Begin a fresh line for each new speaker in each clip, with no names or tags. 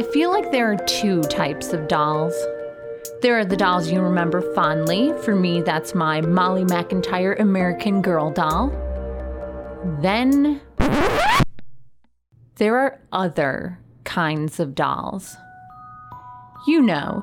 I feel like there are two types of dolls. There are the dolls you remember fondly. For me, that's my Molly McIntyre American Girl doll. Then there are other kinds of dolls. You know,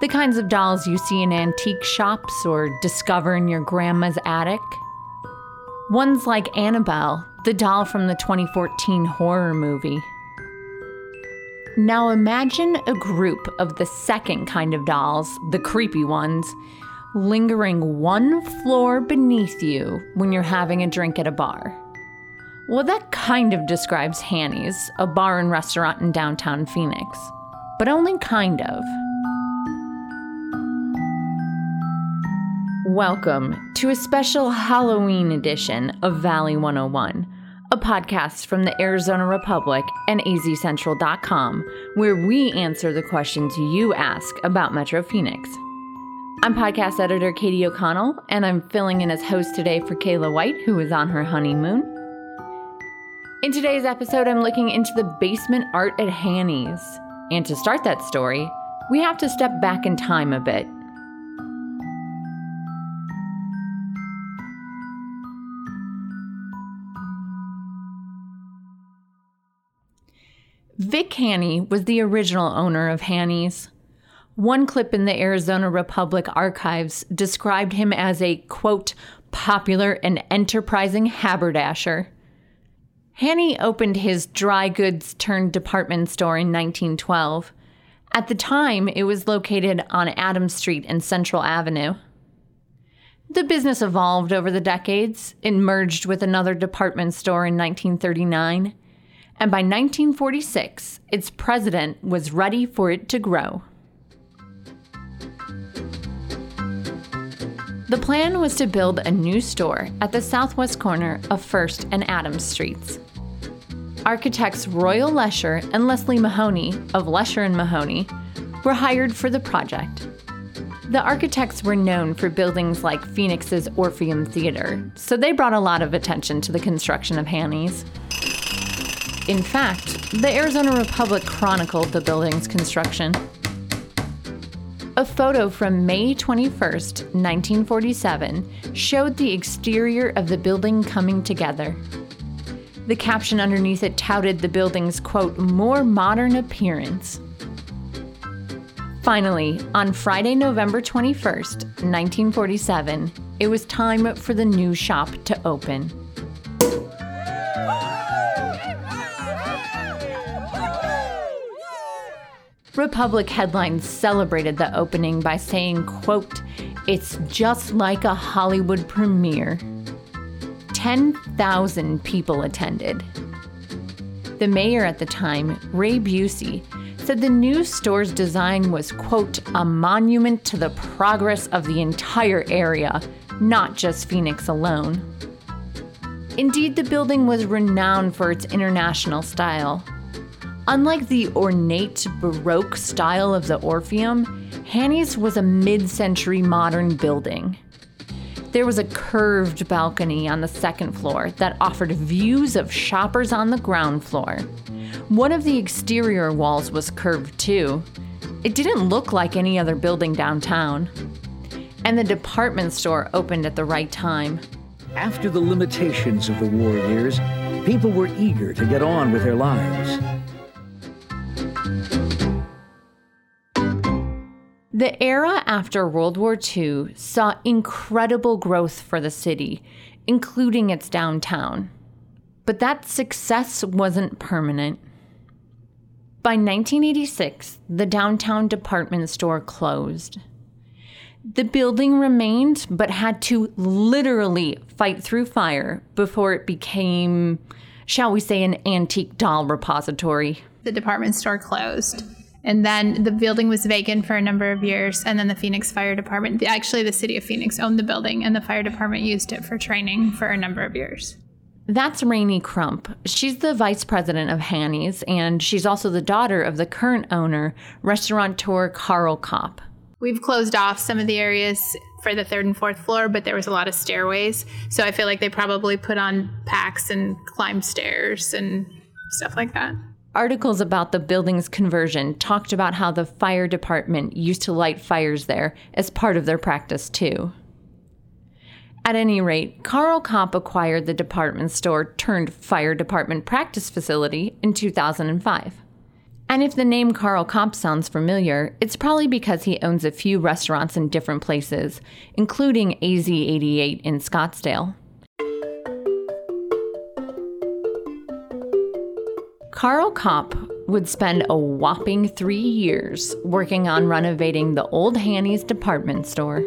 the kinds of dolls you see in antique shops or discover in your grandma's attic. Ones like Annabelle, the doll from the 2014 horror movie. Now imagine a group of the second kind of dolls, the creepy ones, lingering one floor beneath you when you're having a drink at a bar. Well, that kind of describes Hanny's, a bar and restaurant in downtown Phoenix. But only kind of. Welcome to a special Halloween edition of Valley 101 a podcast from the Arizona Republic and azcentral.com, where we answer the questions you ask about Metro Phoenix. I'm podcast editor Katie O'Connell, and I'm filling in as host today for Kayla White, who is on her honeymoon. In today's episode, I'm looking into the basement art at Hanny's. And to start that story, we have to step back in time a bit Vic Hanny was the original owner of Hanny's. One clip in the Arizona Republic archives described him as a, quote, popular and enterprising haberdasher. Hanny opened his dry goods turned department store in 1912. At the time, it was located on Adams Street and Central Avenue. The business evolved over the decades. It merged with another department store in 1939 and by 1946, its president was ready for it to grow. The plan was to build a new store at the southwest corner of First and Adams Streets. Architects Royal Lescher and Leslie Mahoney of Lescher and Mahoney were hired for the project. The architects were known for buildings like Phoenix's Orpheum Theater, so they brought a lot of attention to the construction of Hanny's. In fact, the Arizona Republic chronicled the building's construction. A photo from May 21, 1947, showed the exterior of the building coming together. The caption underneath it touted the building's, quote, more modern appearance. Finally, on Friday, November 21, 1947, it was time for the new shop to open. Republic headlines celebrated the opening by saying, quote, it's just like a Hollywood premiere. 10,000 people attended. The mayor at the time, Ray Busey, said the new store's design was, quote, a monument to the progress of the entire area, not just Phoenix alone. Indeed, the building was renowned for its international style. Unlike the ornate Baroque style of the Orpheum, Hanny's was a mid century modern building. There was a curved balcony on the second floor that offered views of shoppers on the ground floor. One of the exterior walls was curved too. It didn't look like any other building downtown. And the department store opened at the right time.
After the limitations of the war years, people were eager to get on with their lives.
The era after World War II saw incredible growth for the city, including its downtown. But that success wasn't permanent. By 1986, the downtown department store closed. The building remained, but had to literally fight through fire before it became, shall we say, an antique doll repository.
The department store closed. And then the building was vacant for a number of years. And then the Phoenix Fire Department, actually, the city of Phoenix owned the building, and the fire department used it for training for a number of years.
That's Rainey Crump. She's the vice president of Hanny's, and she's also the daughter of the current owner, restaurateur Karl Kopp.
We've closed off some of the areas for the third and fourth floor, but there was a lot of stairways. So I feel like they probably put on packs and climbed stairs and stuff like that.
Articles about the building's conversion talked about how the fire department used to light fires there as part of their practice, too. At any rate, Karl Kopp acquired the department store turned fire department practice facility in 2005. And if the name Karl Kopp sounds familiar, it's probably because he owns a few restaurants in different places, including AZ88 in Scottsdale. Karl Kopp would spend a whopping three years working on renovating the old Hanny's department store.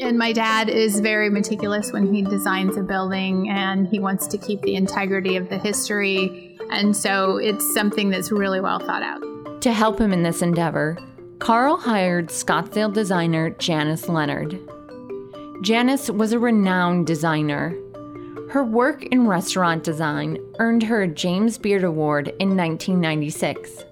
And my dad is very meticulous when he designs a building and he wants to keep the integrity of the history and so it's something that's really well thought out.
To help him in this endeavor, Karl hired Scottsdale designer Janice Leonard. Janice was a renowned designer. Her work in restaurant design earned her a James Beard Award in 1996.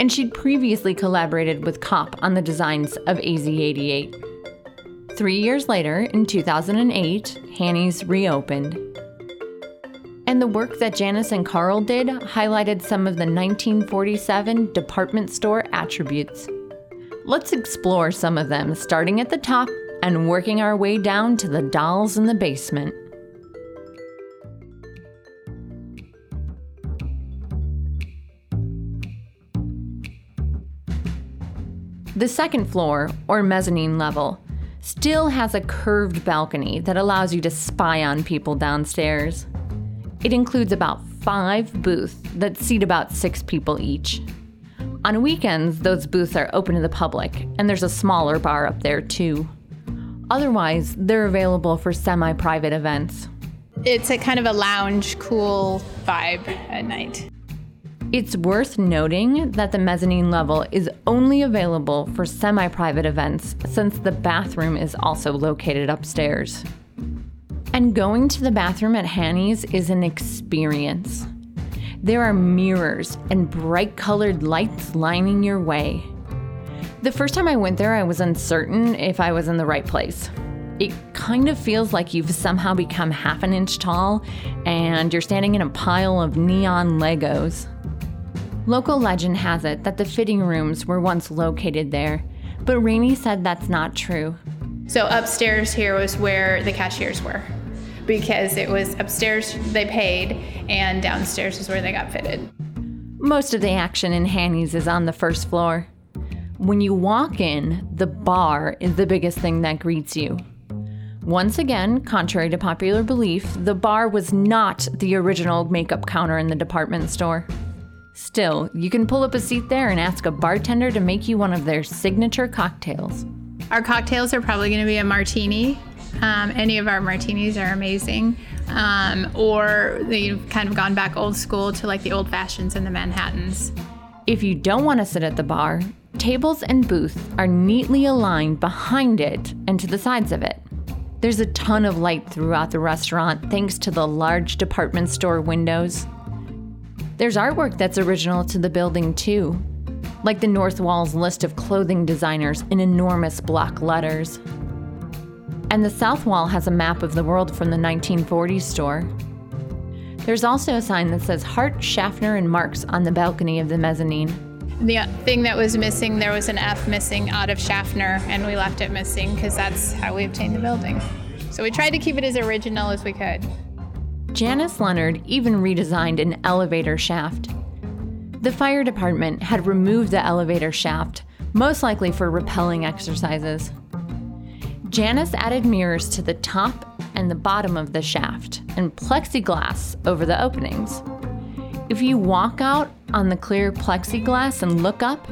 And she'd previously collaborated with Kopp on the designs of AZ88. Three years later, in 2008, Hanny's reopened and the work that Janice and Carl did highlighted some of the 1947 department store attributes. Let's explore some of them, starting at the top and working our way down to the dolls in the basement. The second floor, or mezzanine level, still has a curved balcony that allows you to spy on people downstairs. It includes about five booths that seat about six people each. On weekends, those booths are open to the public, and there's a smaller bar up there too. Otherwise, they're available for semi private events.
It's a kind of a lounge, cool vibe at night.
It's worth noting that the mezzanine level is only available for semi private events since the bathroom is also located upstairs. And going to the bathroom at Hanny's is an experience. There are mirrors and bright colored lights lining your way. The first time I went there, I was uncertain if I was in the right place. It kind of feels like you've somehow become half an inch tall and you're standing in a pile of neon Legos. Local legend has it that the fitting rooms were once located there, but Rainey said that's not true.
So upstairs here was where the cashiers were because it was upstairs they paid and downstairs is where they got fitted.
Most of the action in Hanny's is on the first floor. When you walk in, the bar is the biggest thing that greets you. Once again, contrary to popular belief, the bar was not the original makeup counter in the department store. Still, you can pull up a seat there and ask a bartender to make you one of their signature cocktails.
Our cocktails are probably going to be a martini um, any of our martinis are amazing. Um, or they've kind of gone back old school to like the old fashions and the Manhattans.
If you don't want to sit at the bar, tables and booths are neatly aligned behind it and to the sides of it. There's a ton of light throughout the restaurant thanks to the large department store windows. There's artwork that's original to the building, too, like the North Wall's list of clothing designers in enormous block letters. And the south wall has a map of the world from the 1940s store. There's also a sign that says Hart, Schaffner, and Marx on the balcony of the mezzanine.
The uh, thing that was missing, there was an F missing out of Schaffner, and we left it missing because that's how we obtained the building. So we tried to keep it as original as we could.
Janice Leonard even redesigned an elevator shaft. The fire department had removed the elevator shaft, most likely for rappelling exercises. Janice added mirrors to the top and the bottom of the shaft and plexiglass over the openings. If you walk out on the clear plexiglass and look up,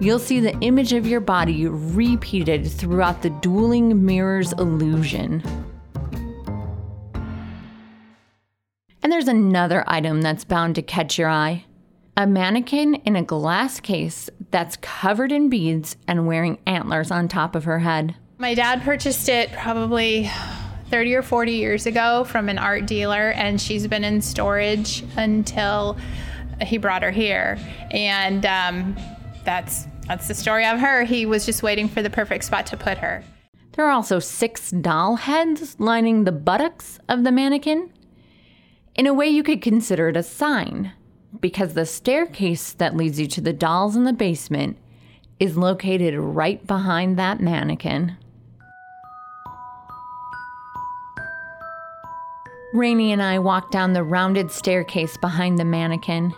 you'll see the image of your body repeated throughout the dueling mirrors illusion. There's another item that's bound to catch your eye a mannequin in a glass case that's covered in beads and wearing antlers on top of her head.
My dad purchased it probably 30 or 40 years ago from an art dealer, and she's been in storage until he brought her here. And um, that's that's the story of her. He was just waiting for the perfect spot to put her.
There are also six doll heads lining the buttocks of the mannequin. In a way, you could consider it a sign. because the staircase that leads you to the dolls in the basement is located right behind that mannequin. Rainey and I walked down the rounded staircase behind the mannequin.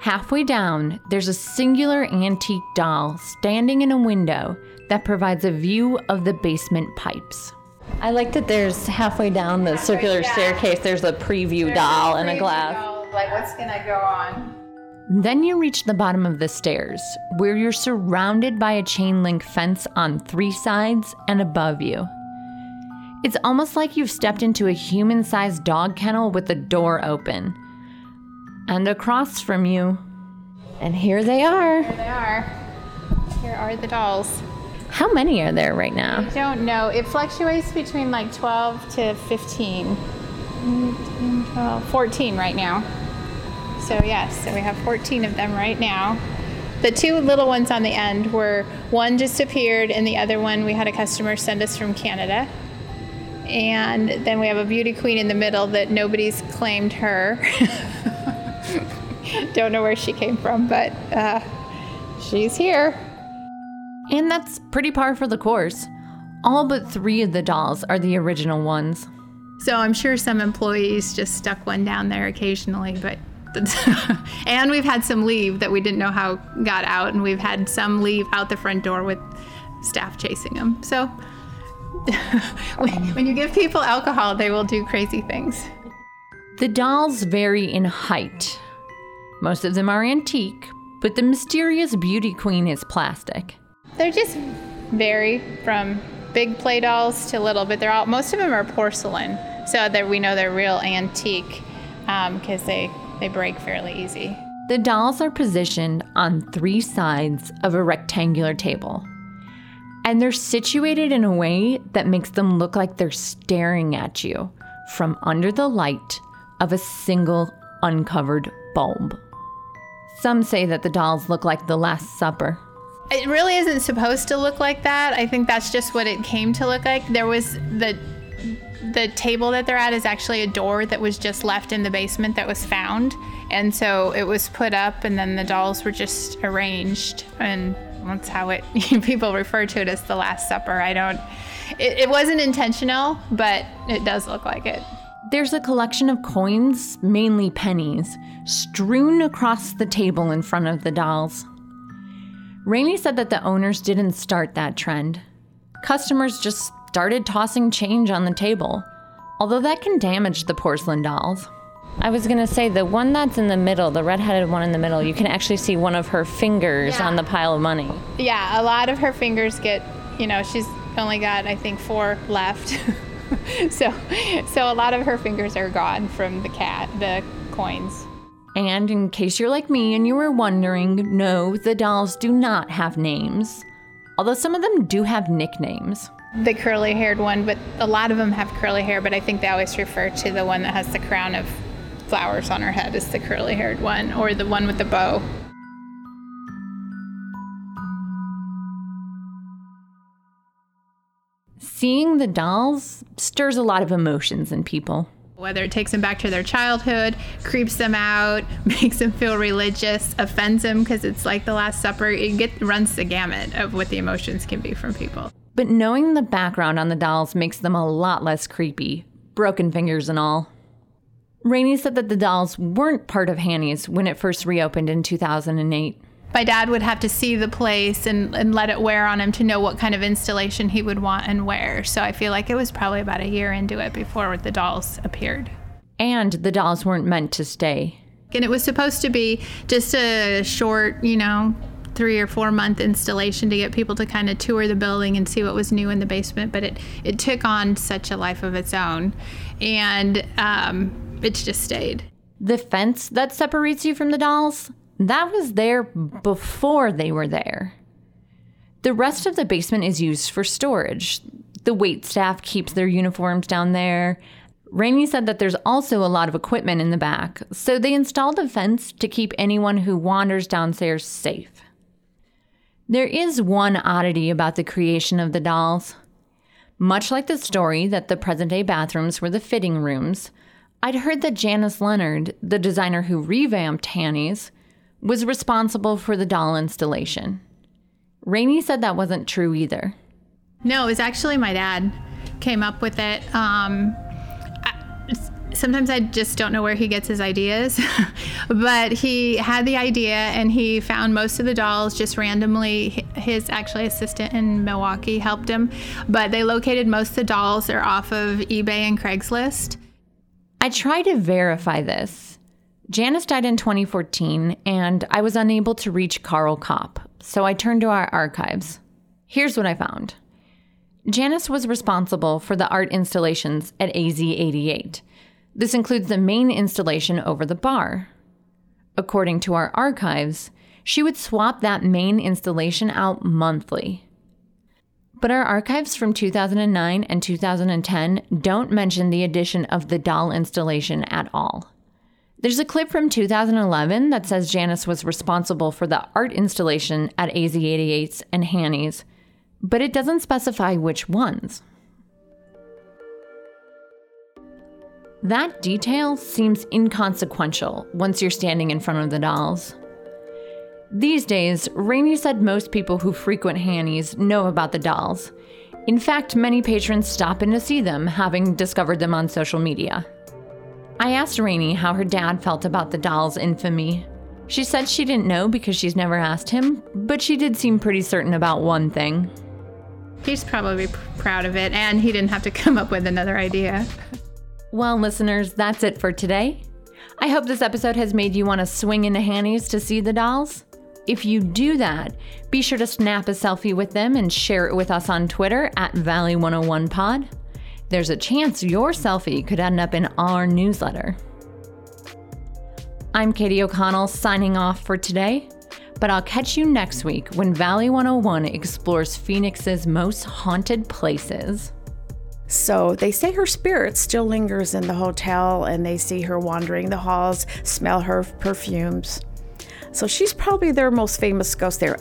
Halfway down, there's a singular antique doll standing in a window that provides a view of the basement pipes. I like that there's halfway down the circular
down.
staircase, there's a preview doll and a glass.
Like what's gonna go on?
Then you reach the bottom of the stairs, where you're surrounded by a chain link fence on three sides and above you. It's almost like you've stepped into a human sized dog kennel with the door open. And across from you, and here they are.
Here they are. Here are the dolls.
How many are there right now?
I don't know. It fluctuates between like 12 to 15. 12, 14 right now. So, yes, so we have 14 of them right now. The two little ones on the end were one just appeared, and the other one we had a customer send us from Canada. And then we have a beauty queen in the middle that nobody's claimed her. Don't know where she came from, but uh, she's here.
And that's pretty par for the course. All but three of the dolls are the original ones.
So I'm sure some employees just stuck one down there occasionally, but and we've had some leave that we didn't know how got out, and we've had some leave out the front door with staff chasing them. So when you give people alcohol, they will do crazy things.
The dolls vary in height. Most of them are antique, but the mysterious beauty queen is plastic.
They're just vary from big play dolls to little, but they're all most of them are porcelain, so that we know they're real antique because um, they they break fairly easy.
The dolls are positioned on three sides of a rectangular table. And they're situated in a way that makes them look like they're staring at you from under the light of a single uncovered bulb. Some say that the dolls look like the Last Supper.
It really isn't supposed to look like that. I think that's just what it came to look like. There was the the table that they're at is actually a door that was just left in the basement that was found. And so it was put up and then the dolls were just arranged and that's how it people refer to it as the last supper. I don't it, it wasn't intentional, but it does look like it.
There's a collection of coins, mainly pennies, strewn across the table in front of the dolls. Rainey said that the owners didn't start that trend. Customers just started tossing change on the table, although that can damage the porcelain dolls. I was gonna say the one that's in the middle, the red-headed one in the middle, you can actually see one of her fingers
Yeah.
on the pile of money.
Yeah, a lot of her fingers get, you know, she's only got I think 4 left. so so a lot of her fingers are gone from the cat, the coins.
And in case you're like me and you were wondering, no, the dolls do not have names. Although some of them do have nicknames.
The curly haired one, but a lot of them have curly hair, but I think they always refer to the one that has the crown of flowers on her head as the curly haired one, or the one with the bow.
Seeing the dolls stirs a lot of emotions in people.
Whether it takes them back to their childhood, creeps them out, makes them feel religious, offends them because it's like the Last Supper, it get, runs the gamut of what the emotions can be from people.
But knowing the background on the dolls makes them a lot less creepy, broken fingers and all. Rainey said that the dolls weren't part of Hanny's when it first reopened in 2008.
My dad would have to see the place and, and let it wear on him to know what kind of installation he would want and wear. So I feel like it was probably about a year into it before the dolls appeared.
And the dolls weren't meant to stay.
And it was supposed to be just a short, you know, three or four month installation to get people to kind of tour the building and see what was new in the basement. But it, it took on such a life of its own. And um, it's just stayed.
The fence that separates you from the dolls, that was there before they were there. The rest of the basement is used for storage. The wait staff keeps their uniforms down there. Rainey said that there's also a lot of equipment in the back, so they installed a fence to keep anyone who wanders downstairs safe. There is one oddity about the creation of the dolls. Much like the story that the present day bathrooms were the fitting rooms, I'd heard that Janice Leonard, the designer who revamped Hanny's, was responsible for the doll installation. Rainey said that wasn't true either.
No, it was actually my dad came up with it. Um, sometimes I just don't know where he gets his ideas, but he had the idea and he found most of the dolls just randomly. His actually assistant in Milwaukee helped him, but they located most of the dolls. They're off of eBay and Craigslist.
I tried to verify this. Janice died in 2014, and I was unable to reach Karl Kopp, so I turned to our archives. Here's what I found Janice was responsible for the art installations at AZ 88 this includes the main installation over the bar. According to our archives, she would swap that main installation out monthly. But our archives from 2009 and 2010 don't mention the addition of the doll installation at all. There's a clip from 2011 that says Janice was responsible for the art installation at AZ88's and Hanny's, but it doesn't specify which ones. That detail seems inconsequential once you're standing in front of the dolls. These days, Rainey said most people who frequent Hanny's know about the dolls. In fact, many patrons stop in to see them, having discovered them on social media. I asked Rainey how her dad felt about the doll's infamy. She said she didn't know because she's never asked him, but she did seem pretty certain about one thing.
He's probably proud of it, and he didn't have to come up with another idea.
Well, listeners, that's it for today. I hope this episode has made you want to swing into Hanny's to see the dolls. If you do that, be sure to snap a selfie with them and share it with us on Twitter at Valley101pod. There's a chance your selfie could end up in our newsletter. I'm Katie O'Connell signing off for today, but I'll catch you next week when Valley 101 explores Phoenix's most haunted places.
So they say her spirit still lingers in the hotel and they see her wandering the halls, smell her perfumes. So she's probably their most famous ghost there.